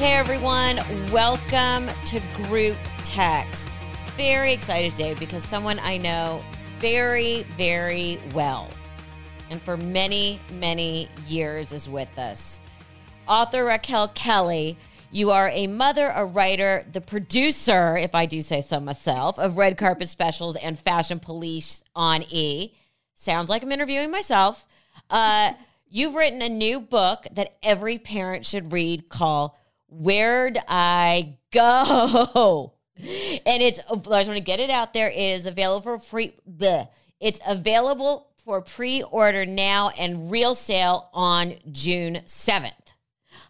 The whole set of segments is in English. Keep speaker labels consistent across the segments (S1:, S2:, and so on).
S1: Hey everyone, welcome to Group Text. Very excited today because someone I know very, very well and for many, many years is with us. Author Raquel Kelly, you are a mother, a writer, the producer, if I do say so myself, of Red Carpet Specials and Fashion Police on E. Sounds like I'm interviewing myself. Uh, you've written a new book that every parent should read called Where'd I Go? And it's, oh, I just want to get it out there. It is available for free. Bleh. It's available for pre order now and real sale on June 7th.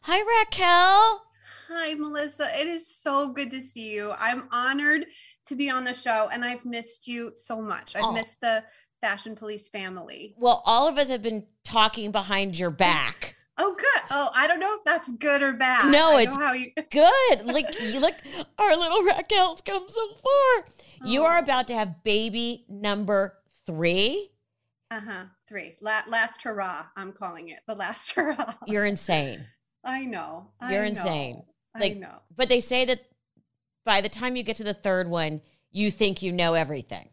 S1: Hi, Raquel.
S2: Hi, Melissa. It is so good to see you. I'm honored to be on the show, and I've missed you so much. I've
S1: Oh.
S2: missed the Fashion Police family.
S1: Well, all of us have been talking behind your back.
S2: Oh, good. Oh, I don't know if that's good or bad.
S1: No,
S2: I
S1: it's-
S2: how you.
S1: Good. Like, you look, our little Raquel's come so far. You are
S2: Oh.
S1: about to have baby number three.
S2: Uh huh. Three. La- last hurrah. I'm calling it the last hurrah.
S1: You're insane.
S2: I know. I
S1: You're
S2: know.
S1: insane.
S2: I
S1: Like-
S2: know.
S1: But they say that by the time you get to the third one, you think you know everything.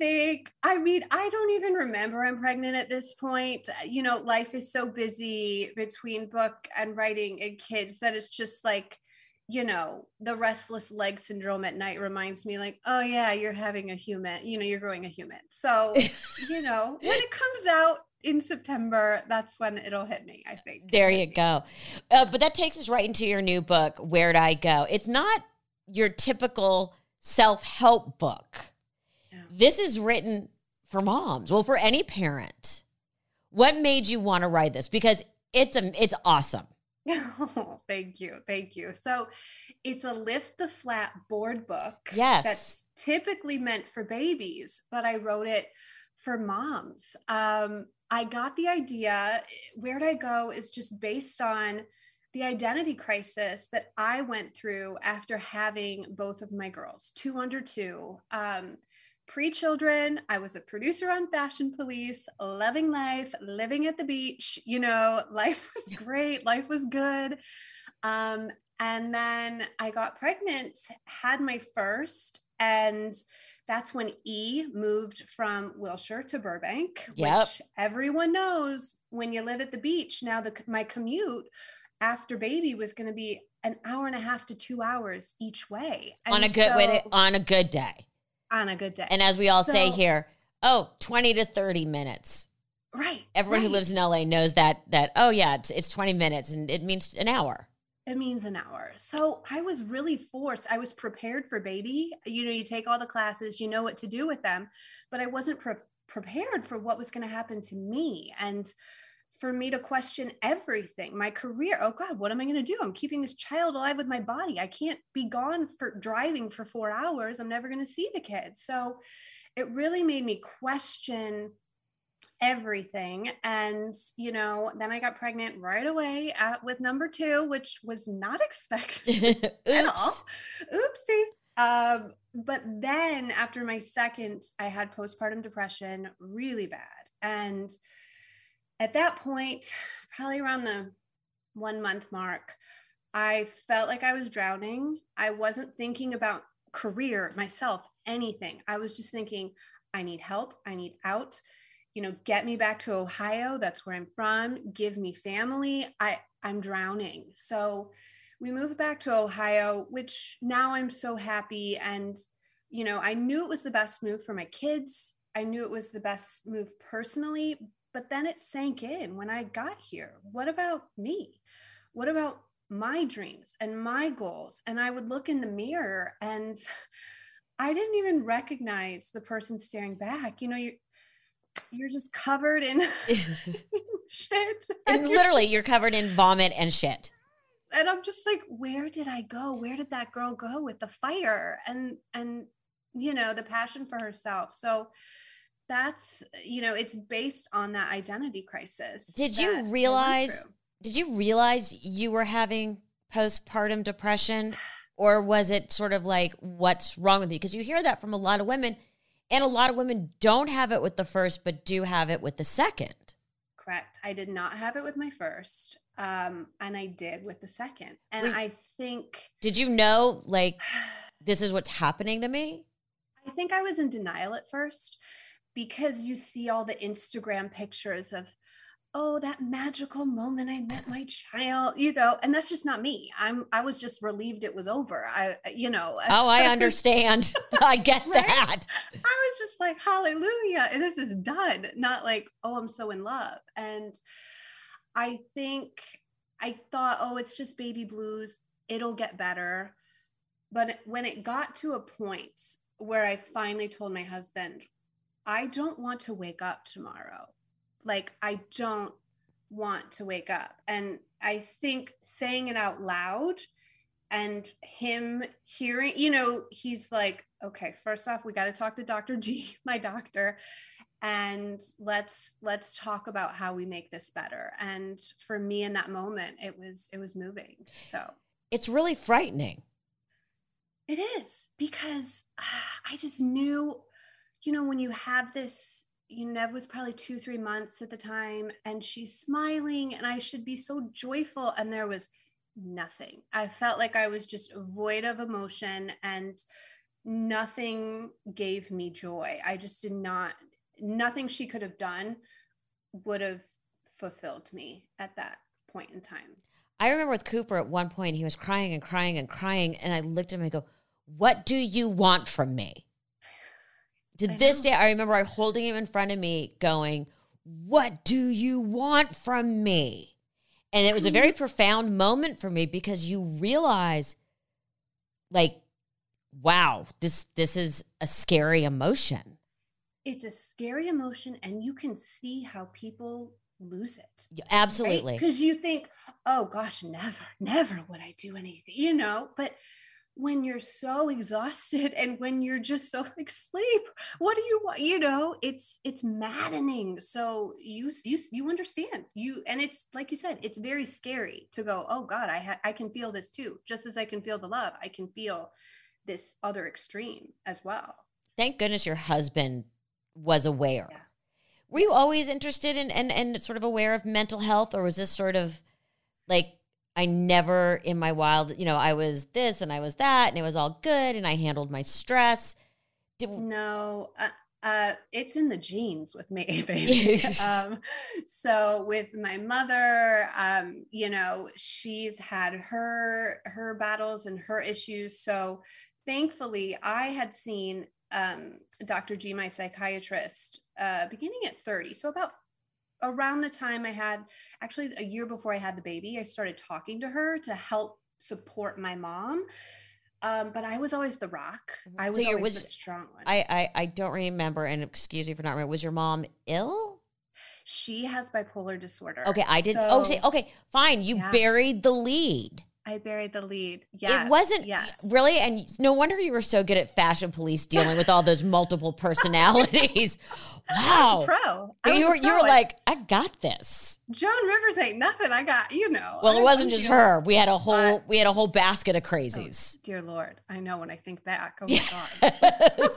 S2: I think, I mean, I don't even remember I'm pregnant at this point. You know, life is so busy between book and writing and kids that it's just like, you know, the restless leg syndrome at night reminds me, like, oh, yeah, you're having a human, you know, you're growing a human. So, you know, when it comes out in September, that's when it'll hit me, I think.
S1: There you go. Uh, but that takes us right into your new book, Where'd I Go? It's not your typical self help book. This is written for moms, well, for any parent. What made you want to write this? Because it's a, it's awesome.
S2: Oh, thank you. Thank you. So it's a lift the flat board book.
S1: Yes.
S2: That's typically meant for babies, but I wrote it for moms. Um, I got the idea, Where'd I Go is just based on the identity crisis that I went through after having both of my girls, two under two. Um, Pre children, I was a producer on Fashion Police, loving life, living at the beach. You know, life was great, life was good. Um, and then I got pregnant, had my first, and that's when E moved from Wilshire to Burbank,
S1: Yep.
S2: which everyone knows when you live at the beach. Now, the my commute after baby was going to be an hour and a half to two hours each way.
S1: on a
S2: And
S1: good way
S2: so-
S1: on a good day.
S2: On a good day.
S1: And as we all say here, oh, 20 to 30 minutes.
S2: right.
S1: Everyone who lives in LA knows that that oh yeah, it's, it's 20 minutes and it means an hour.
S2: It means an hour. So I was really forced. I was prepared for baby. You know, you take all the classes, you know what to do with them, but I wasn't pre- prepared for what was going to happen to me. And for me to question everything, my career. Oh God, what am I going to do? I'm keeping this child alive with my body. I can't be gone for driving for four hours. I'm never going to see the kids. So it really made me question everything and you know then i got pregnant right away at, with number two which was not expected at all oopsies um but then after my second i had postpartum depression really bad and at that point probably around the one month mark i felt like i was drowning. I wasn't thinking about career myself anything. I was just thinking i need help. I need out. You know get me back to ohio. That's where i'm from. Give me family. I i'm drowning. So we moved back to ohio which now i'm so happy. And you know i knew it was the best move for my kids. I knew it was the best move personally but then it sank in when i got here what about me what about my dreams and my goals and i would look in the mirror and i didn't even recognize the person staring back you know you you're just covered in shit.
S1: and
S2: you're-
S1: literally, you're covered in vomit and shit.
S2: and I'm just like, where did I go? Where did that girl go with the fire and and you know the passion for herself? So that's you know it's based on that identity crisis.
S1: Did you
S2: that I went
S1: realize- Did you realize you were having postpartum depression? Or was it sort of like, what's wrong with you? Because you hear that from a lot of women, and a lot of women don't have it with the first, but do have it with the second.
S2: Correct. I did not have it with my first, um, and I did with the second. And
S1: Wait.
S2: I think,
S1: Did you know, like, this is what's happening to me?
S2: I think I was in denial at first because you see all the Instagram pictures of, oh, that magical moment I met my child, you know, and that's just not me. I'm, I was just relieved it was over. I, you know,
S1: Oh, I understand. I get
S2: Right?
S1: that.
S2: I was just like, hallelujah, this is done. Not like, oh, I'm so in love. And I think I thought, oh, it's just baby blues. It'll get better. But when it got to a point where I finally told my husband, I don't want to wake up tomorrow. Like, I don't want to wake up. And I think saying it out loud and him hearing, you know, he's like, okay, first off, we got to talk to Dr. G, my doctor, and let's let's talk about how we make this better. And for me in that moment, it was it was moving. So
S1: It's really frightening.
S2: it is because ah, I just knew, you know, when you have this, you know, Nev was probably two, three months at the time, and she's smiling, and I should be so joyful. And there was nothing. I felt like I was just void of emotion, and nothing gave me joy. I just did not, nothing she could have done would have fulfilled me at that point in time.
S1: I remember with Cooper at one point, he was crying and crying and crying. And I looked at him and I go, What do you want from me? To
S2: I
S1: this
S2: know.
S1: day, I remember I holding him in front of me going, What do you want from me? And it was a very profound moment for me because you realize, like, wow, this this is a scary emotion.
S2: It's a scary emotion, and you can see how people lose it.
S1: Yeah, Absolutely.
S2: Because you think, oh gosh, never, never would I do anything, you know? But when you're so exhausted and when you're just so like sleep, what do you want? You know, it's it's maddening. So you you you understand you, and it's like you said, it's very scary to go. Oh God, I ha- I can feel this too. Just as I can feel the love, I can feel this other extreme as well.
S1: Thank goodness your husband was aware.
S2: Yeah.
S1: Were you always interested in and, and sort of aware of mental health, or was this sort of like I never in my wild, you know, I was this and I was that, and it was all good, and I handled my stress. Did,
S2: No, uh, uh, it's in the genes with me, baby. um, so with my mother, um, you know, she's had her her battles and her issues. So thankfully, I had seen um, Dr. G, my psychiatrist, uh, beginning at 30. So about around the time I had, actually a year before I had the baby, I started talking to her to help support my mom. Um, but I was always the rock.
S1: Mhm.
S2: I was
S1: you're-
S2: always
S1: was-
S2: the strong one.
S1: I, I I don't remember, and excuse me for not remembering. Was your mom ill?
S2: she has bipolar disorder.
S1: Okay, I did. oh,
S2: So
S1: say, okay, fine. You
S2: Yeah.
S1: buried the lead.
S2: I buried the lead. Yes,
S1: it wasn't
S2: Yes.
S1: really, and no wonder you were so good at fashion police dealing with all those multiple personalities. wow.
S2: Pro. I
S1: But
S2: was
S1: you were you were like, I got this.
S2: Joan Rivers ain't nothing. I got you know.
S1: Well, it wasn't just her. We had a whole
S2: But-
S1: we had a whole basket of oh, crazies.
S2: Dear Lord, I know when I think back. Oh my God.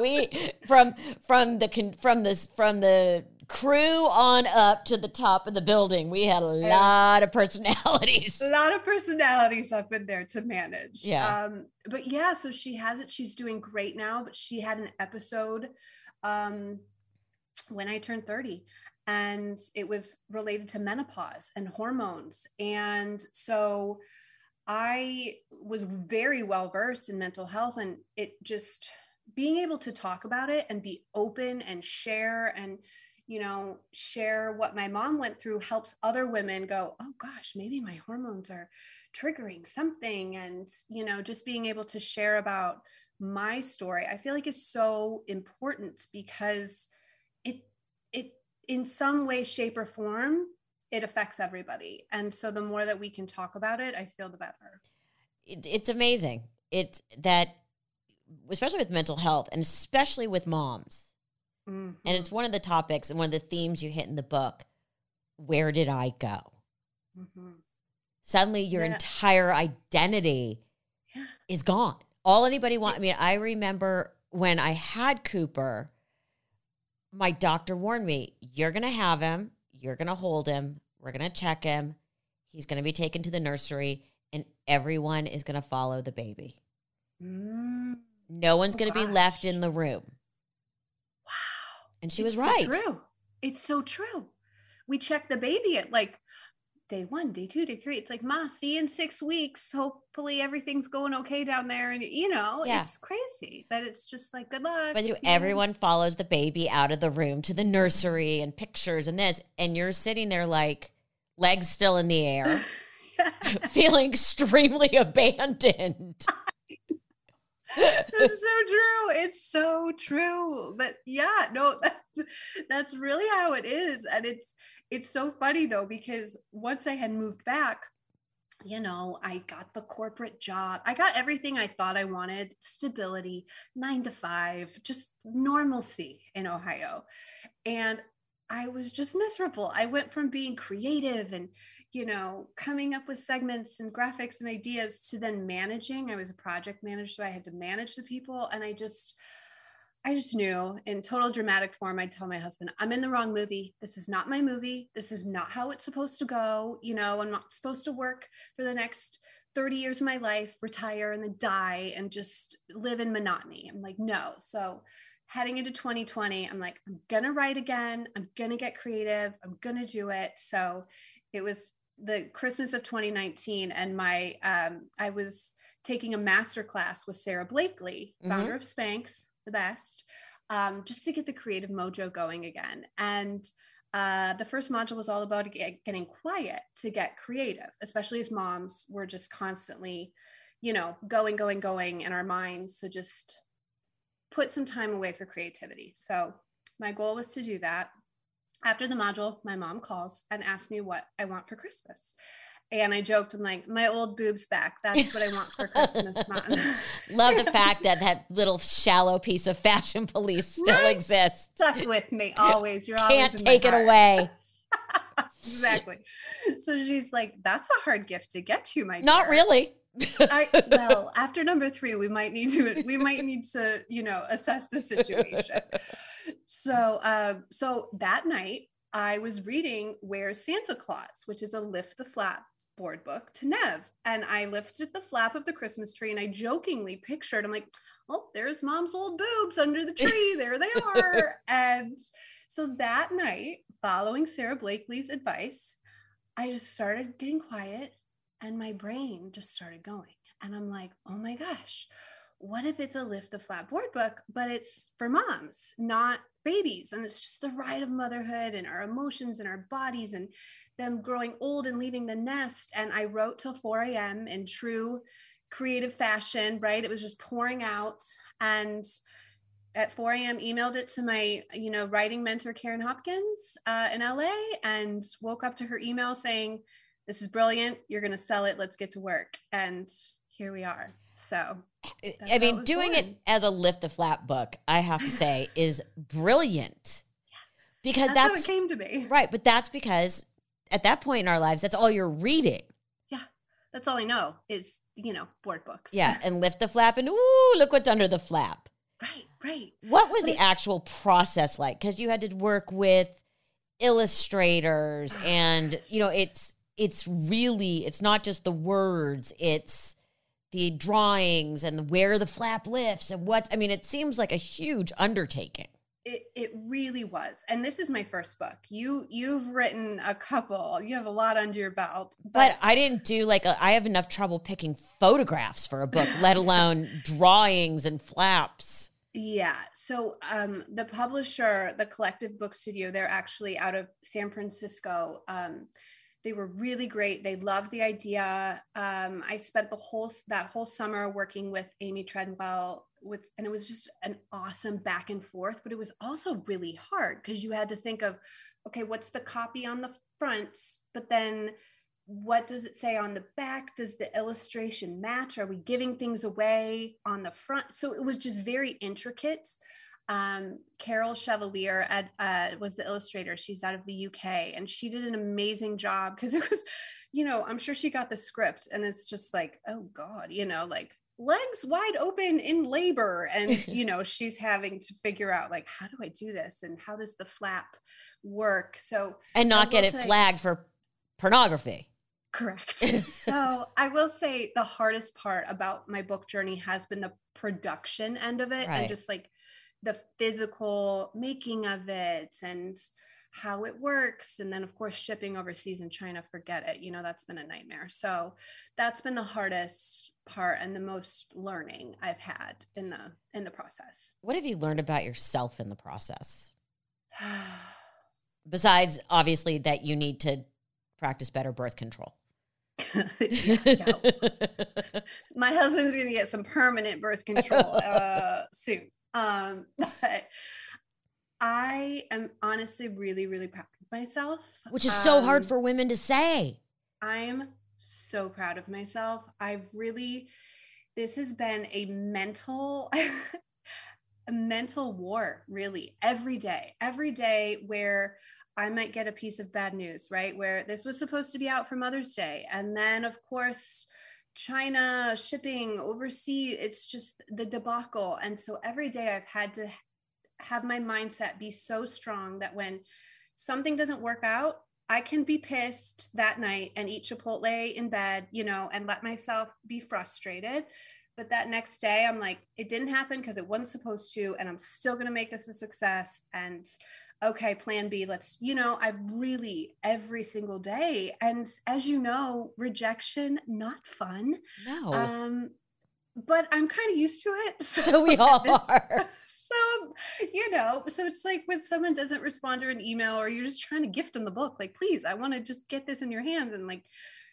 S1: We from from the con- from this from the crew on up to the top of the building. We had a lot of personalities.
S2: a lot of personalities up in there to manage.
S1: Yeah.
S2: Um, but yeah, so she has it. She's doing great now, but she had an episode um when I turned 30 and it was related to menopause and hormones. And so I was very well versed in mental health and it just being able to talk about it and be open and share and you know share what my mom went through helps other women go oh gosh maybe my hormones are triggering something and you know just being able to share about my story i feel like is so important because it it in some way shape or form it affects everybody and so the more that we can talk about it i feel the better
S1: It, it's amazing. It's that especially with mental health and especially with moms.
S2: Mhm.
S1: And it's one of the topics and one of the themes you hit in the book. Where did I go?
S2: Mhm.
S1: Suddenly your
S2: Yeah.
S1: entire identity
S2: Yeah.
S1: is gone. All anybody want I mean, I remember when I had Cooper, my doctor warned me, you're going to have him, you're going to hold him, we're going to check him, he's going to be taken to the nursery, and everyone is going to follow the baby.
S2: Mm,
S1: No one's
S2: Oh,
S1: going to be left in the room. And she
S2: It's
S1: was
S2: so
S1: right.
S2: true. It's so true. We check the baby at like day one, day two, day three. It's like, Ma, see you in six weeks. Hopefully everything's going okay down there. And you know,
S1: Yeah.
S2: it's crazy that it's just like good luck.
S1: But
S2: see ya."
S1: everyone follows the baby out of the room to the nursery and pictures and this. And you're sitting there like legs still in the air, feeling extremely abandoned.
S2: It's so true. It's so true. But yeah, no, that's, that's really how it is. And it's it's so funny though, because once I had moved back, you know, I got the corporate job. I got everything I thought I wanted, stability, nine to five, just normalcy in Ohio. And I was just miserable. I went from being creative and you know, coming up with segments and graphics and ideas to then managing. I was a project manager, so I had to manage the people. And I just, I just knew in total dramatic form, I'd tell my husband, I'm in the wrong movie. This is not my movie. This is not how it's supposed to go. You know, I'm not supposed to work for the next 30 years of my life, retire and then die and just live in monotony. I'm like, no. So heading into 2020, I'm like, I'm going to write again. I'm going to get creative. I'm going to do it. So it was the Christmas of 2019, and my um, I was taking a master class with Sara Blakely, founder of Spanx, the best, um, just to get the creative mojo going again. And uh, the first module was all about get, getting quiet to get creative, especially as moms, we're just constantly, you know, going, going, going in our minds. So just put some time away for creativity. So my goal was to do that. After the module, my mom calls and asks me what I want for Christmas. And I joked, I'm like, my old boobs back. That's what I want for Christmas, mom.
S1: Love the fact that that little shallow piece of fashion police still
S2: Right?
S1: exists.
S2: Stuck with me always. You're
S1: Can't
S2: always
S1: take it away.
S2: exactly. So she's like, "That's a hard gift to get you, my
S1: Not
S2: dear."
S1: really.
S2: I, well, after number three, we might need to we might need to you know assess the situation. So, um, so that night I was reading "Where's Santa Claus," which is a lift the flap board book to Nev, and I lifted the flap of the Christmas tree, and I jokingly pictured, I'm like, "Oh, there's Mom's old boobs under the tree. There they are." and so that night, following Sara Blakely's advice, I just started getting quiet and my brain just started going. And I'm like, oh my gosh, what if it's a lift the flat board book, but it's for moms, not babies? And it's just the ride of motherhood and our emotions and our bodies and them growing old and leaving the nest. And I wrote till 4 a.m. in true creative fashion, right? It was just pouring out. And at 4 a.m. emailed it to my, you know, writing mentor, Karen Hopkins uh, in LA and woke up to her email saying, this is brilliant. You're going to sell it. Let's get to work. And here we are. So
S1: I mean, doing
S2: born.
S1: it as a lift the flap book, I have to say, is brilliant. Because
S2: that's, how it came to be.
S1: right, but that's because at that point in our lives, that's all you're reading. Yeah.
S2: That's all I know is, you know, board books.
S1: Yeah, and lift the flap and ooh, look what's under the flap.
S2: right, right.
S1: What was
S2: But
S1: the
S2: it-
S1: actual process like? Because you had to work with illustrators, and you know, it's it's really it's not just the words; it's the drawings and where the flap lifts and what's. I mean, it seems like a huge undertaking.
S2: It, it really was. And this is my first book. You you've written a couple. You have a lot under your belt.
S1: But I didn't do like a, I have enough trouble picking photographs for a book, let alone drawings and flaps.
S2: Yeah. So um, the publisher, the Collective Book Studio, they're actually out of San Francisco. Um, they were really great. They loved the idea. Um, I spent the whole that whole summer working with Amy Treadwell with, and it was just an awesome back and forth. But it was also really hard because you had to think of, okay, what's the copy on the front, but then what does it say on the back? Does the illustration match? Are we giving things away on the front? So it was just very intricate. Um, Carol Chevalier at, uh, was the illustrator. She's out of the UK and she did an amazing job because it was, you know, I'm sure she got the script and it's just like, oh God, you know, like legs wide open in labor and you know she's having to figure out like how do i do this and how does the flap work so
S1: and not get it say, flagged for pornography
S2: correct so i will say the hardest part about my book journey has been the production end of it right. and just like the physical making of it and how it works. And then of course shipping overseas in china forget it. You know that's been a nightmare. So that's been the hardest part and the most learning i've had in the in the process.
S1: What have you learned about yourself in the process? Besides obviously that you need to practice better birth control. Yeah,
S2: yeah. my husband's going to get some permanent birth control uh, soon um, but I am honestly really, really proud of myself.
S1: Which is so hard um, for women to say.
S2: I'm so proud of myself. I've really, this has been a mental, a mental war, really, every day, every day where I might get a piece of bad news, right? Where this was supposed to be out for Mother's Day. And then, of course, China shipping overseas, it's just the debacle. And so every day I've had to have my mindset be so strong that when something doesn't work out, I can be pissed that night and eat Chipotle in bed, you know, and let myself be frustrated. But that next day, I'm like, it didn't happen because it wasn't supposed to. And I'm still going to make this a success. And okay, plan B, let's, you know, I really every single day. And as you know, rejection, not fun.
S1: No.
S2: Um, but I'm kind of used to it.
S1: So, so we all this, are.
S2: So, you know, so it's like when someone doesn't respond to an email or you're just trying to gift them the book, like, please, I want to just get this in your hands. And like,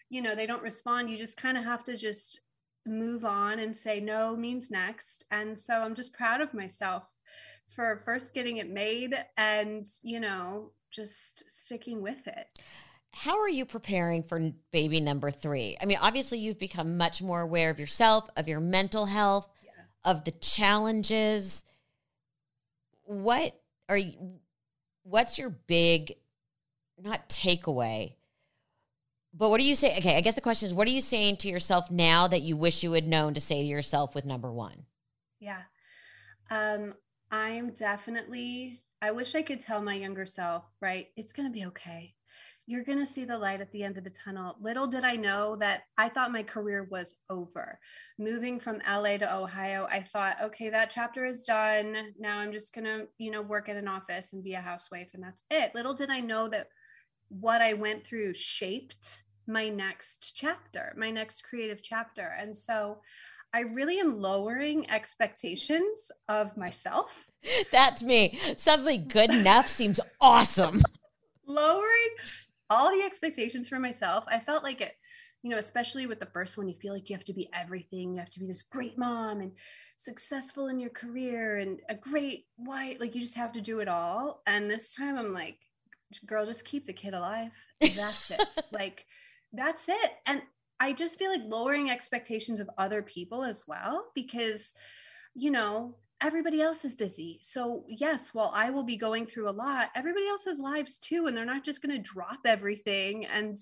S2: you know, they don't respond. You just kind of have to just move on and say no means next. And so I'm just proud of myself for first getting it made and, you know, just sticking with it.
S1: How are you preparing for baby number three? I mean, obviously, you've become much more aware of yourself, of your mental health, yeah. of the challenges. What are you, what's your big, not takeaway, but what do you say? Okay, I guess the question is, what are you saying to yourself now that you wish you had known to say to yourself with number one?
S2: Yeah. Um, I'm definitely, I wish I could tell my younger self, right? It's going to be okay you're going to see the light at the end of the tunnel. Little did I know that I thought my career was over. Moving from LA to Ohio, I thought, okay, that chapter is done. Now I'm just going to, you know, work at an office and be a housewife and that's it. Little did I know that what I went through shaped my next chapter, my next creative chapter. And so I really am lowering expectations of myself.
S1: That's me. Suddenly good enough seems awesome.
S2: lowering all the expectations for myself. I felt like it, you know, especially with the first one, you feel like you have to be everything. You have to be this great mom and successful in your career and a great wife. Like you just have to do it all. And this time I'm like, girl, just keep the kid alive. That's it. like, that's it. And I just feel like lowering expectations of other people as well, because, you know, everybody else is busy. So, yes, while I will be going through a lot, everybody else has lives too. And they're not just going to drop everything and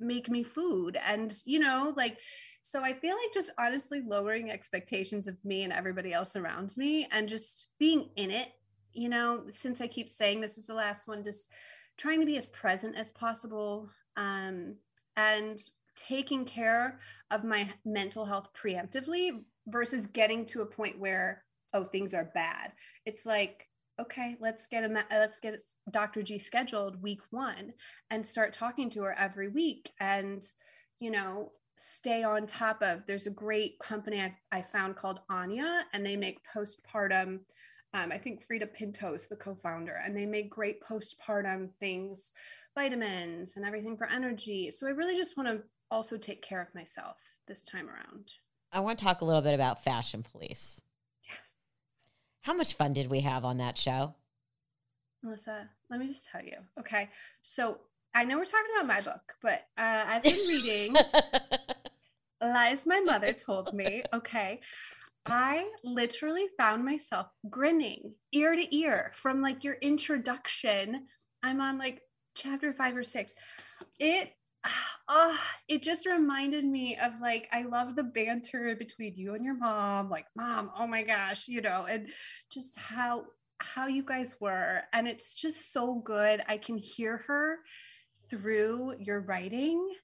S2: make me food. And, you know, like, so I feel like just honestly lowering expectations of me and everybody else around me and just being in it, you know, since I keep saying this is the last one, just trying to be as present as possible. Um, and taking care of my mental health preemptively versus getting to a point where oh things are bad. It's like okay let's get a let's get dr g scheduled week one and start talking to her every week and you know stay on top of there's a great company i, I found called anya and they make postpartum um, i think Freida Pinto's the co-founder and they make great postpartum things vitamins and everything for energy so i really just want to also take care of myself this time around
S1: i want to talk a little bit about fashion police Yes. how much fun did we have on that show?
S2: Melissa, let me just tell you. Okay. So I know we're talking about my book, but uh, I've been reading Lies My Mother Told Me. Okay. I literally found myself grinning ear to ear from like your introduction. I'm on like chapter five or six. It oh, it just reminded me of like I love the banter between you and your mom, like mom, oh my gosh, you know, and just how how you guys were. And it's just so good. I can hear her through your writing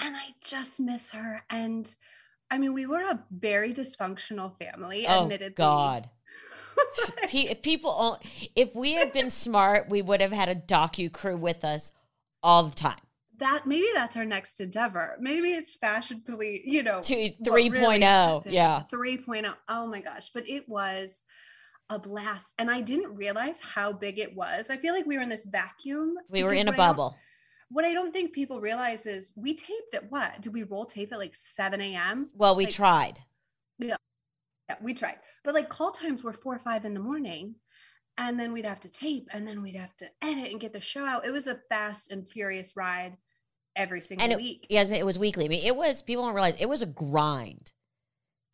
S2: and I just miss her. And I mean, we were a very dysfunctional family,
S1: oh,
S2: admittedly.
S1: God. If people, if we had been smart, we would have had a docu crew with us all the time.
S2: That maybe that's our next endeavor. Maybe it's fashion police, you know,
S1: to 3.0. Really oh, yeah.
S2: 3.0. Oh my gosh. But it was a blast. And I didn't realize how big it was. I feel like we were in this vacuum.
S1: We were in a bubble
S2: what I don't think people realize is we taped at what? Did we roll tape at like 7 a.m.?
S1: Well, we
S2: like,
S1: tried.
S2: Yeah. Yeah, we tried. But like call times were four or five in the morning. And then we'd have to tape and then we'd have to edit and get the show out. It was a fast and furious ride every single
S1: and
S2: it, week.
S1: Yes, it was weekly. I mean, it was people don't realize it was a grind.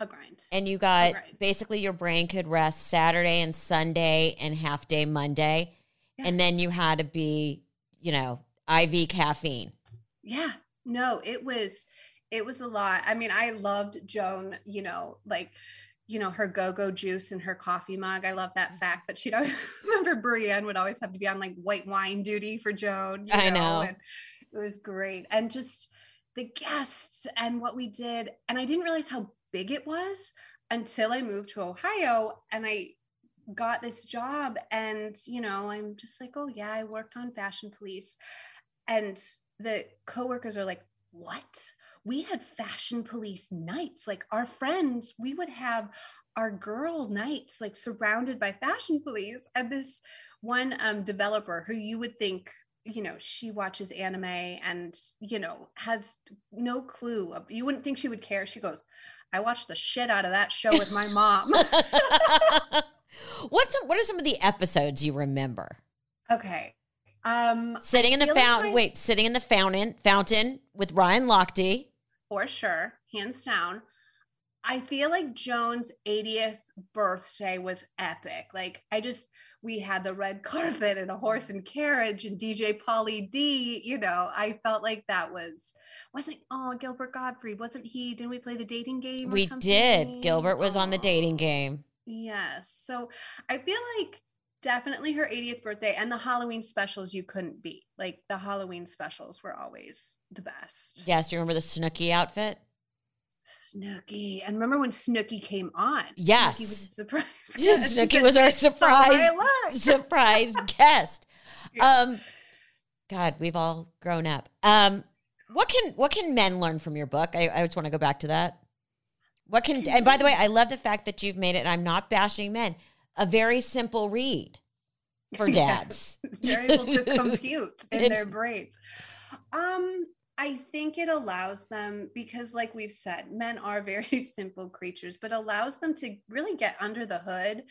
S2: A grind.
S1: And you got basically your brain could rest Saturday and Sunday and half day Monday. Yeah. And then you had to be, you know, IV caffeine.
S2: Yeah. No, it was it was a lot. I mean, I loved Joan, you know, like you know, her go-go juice and her coffee mug. I love that mm-hmm. fact that she don't remember Brienne would always have to be on like white wine duty for Joan.
S1: I know.
S2: And it was great. And just the guests and what we did. And I didn't realize how big it was until I moved to Ohio and I got this job. And, you know, I'm just like, oh yeah, I worked on Fashion Police and the coworkers are like what we had fashion police nights like our friends we would have our girl nights like surrounded by fashion police and this one um, developer who you would think you know she watches anime and you know has no clue you wouldn't think she would care she goes i watched the shit out of that show with my mom
S1: what's some, what are some of the episodes you remember
S2: okay um,
S1: sitting in the fountain. Like wait, sitting in the fountain fountain with Ryan Lochte.
S2: For sure, hands down. I feel like Joan's 80th birthday was epic. Like I just we had the red carpet and a horse and carriage and DJ Polly D. You know, I felt like that was wasn't oh Gilbert Gottfried wasn't he? Didn't we play the dating game?
S1: we did. Gilbert was on the dating game.
S2: Yes. So I feel like definitely her 80th birthday and the Halloween specials you couldn't beat. Like the Halloween specials were always the best.
S1: Yes, do you remember the Snooki outfit?
S2: Snooki. And remember when Snooki came on?
S1: Yes.
S2: Snooki was a surprise.
S1: Snooki was our surprise surprise guest. Um God, we've all grown up. Um what can what can men learn from your book? I, I just want to go back to that. What can and by the way, I love the fact that you've made it, I'm not bashing men a very simple read for dads.
S2: They're able to compute in their brains. Um, I think it allows them because, like we've said, men are very simple creatures, but allows them to really get under the hood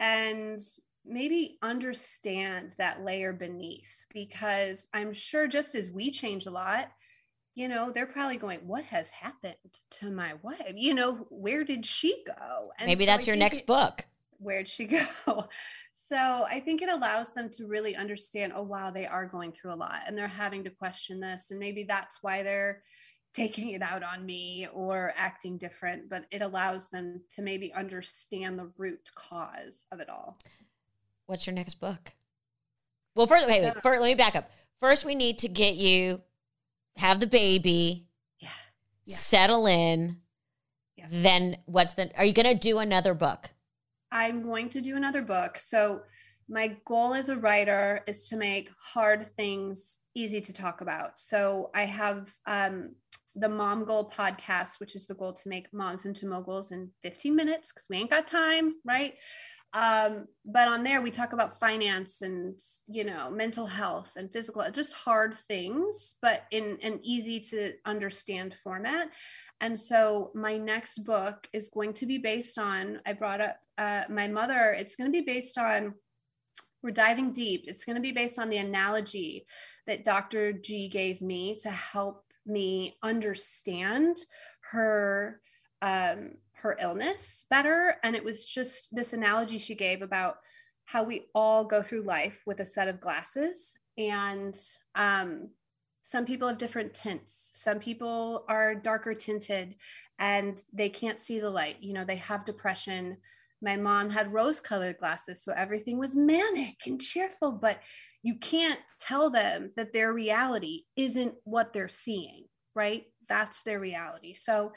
S2: and maybe understand that layer beneath. Because I'm sure just as we change a lot, you know, they're probably going, What has happened to my wife? You know, where did she go?
S1: And maybe so that's I your next it, book
S2: where'd she go? So I think it allows them to really understand, oh, wow, they are going through a lot and they're having to question this. And maybe that's why they're taking it out on me or acting different, but it allows them to maybe understand the root cause of it all.
S1: What's your next book? Well, first, wait, wait, first, let me back up. First, we need to get you, have the baby,
S2: yeah,
S1: yeah. settle in. Yeah. Then what's the, are you going to do another book?
S2: I'm going to do another book. So, my goal as a writer is to make hard things easy to talk about. So, I have um, the Mom Goal podcast, which is the goal to make moms into moguls in 15 minutes because we ain't got time, right? Um, but on there, we talk about finance and, you know, mental health and physical, just hard things, but in an easy to understand format. And so my next book is going to be based on, I brought up uh, my mother, it's going to be based on, we're diving deep. It's going to be based on the analogy that Dr. G gave me to help me understand her um, her illness better. And it was just this analogy she gave about how we all go through life with a set of glasses. And um, some people have different tints. Some people are darker tinted and they can't see the light. You know they have depression. My mom had rose colored glasses so everything was manic and cheerful but you can't tell them that their reality isn't what they're seeing right? That's their reality. So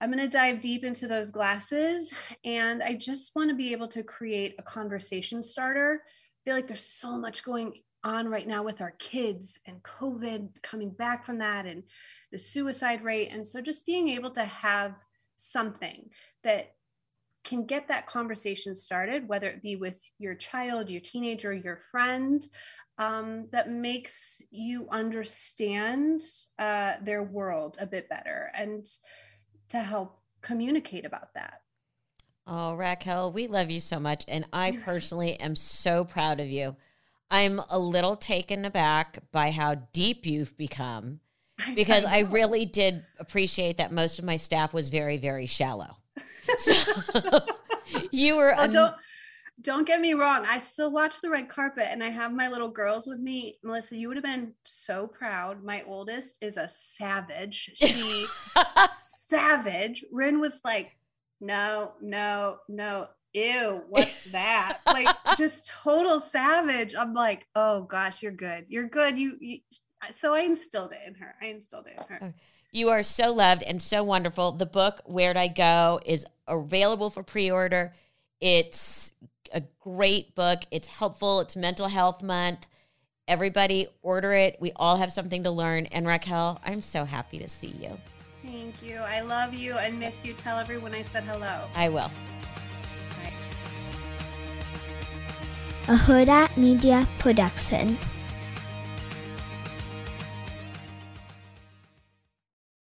S2: i'm going to dive deep into those glasses and i just want to be able to create a conversation starter I feel like there's so much going on right now with our kids and COVID coming back from that and the suicide rate. And so just being able to have something that can get that conversation started, whether it be with your child, your teenager, your friend, um, that makes you understand uh, their world a bit better and to help communicate about that.
S1: Oh, Raquel, we love you so much. And I personally am so proud of you. I'm a little taken aback by how deep you've become because I, I really did appreciate that most of my staff was very, very shallow. So you were.
S2: Oh, don't don't get me wrong. I still watch the red carpet, and I have my little girls with me. Melissa, you would have been so proud. My oldest is a savage. She savage. Rin was like, no, no, no ew, what's that? like just total savage. I'm like, oh gosh, you're good. You're good. You, you, so I instilled it in her. I instilled it in her. Oh,
S1: you are so loved and so wonderful. The book Where'd I Go is available for pre-order. It's a great book. It's helpful. It's mental health month. Everybody order it. We all have something to learn. And Raquel, I'm so happy to see you.
S2: Thank you. I love you and miss you. Tell everyone I said hello.
S1: I will.
S3: a Huda Media Production.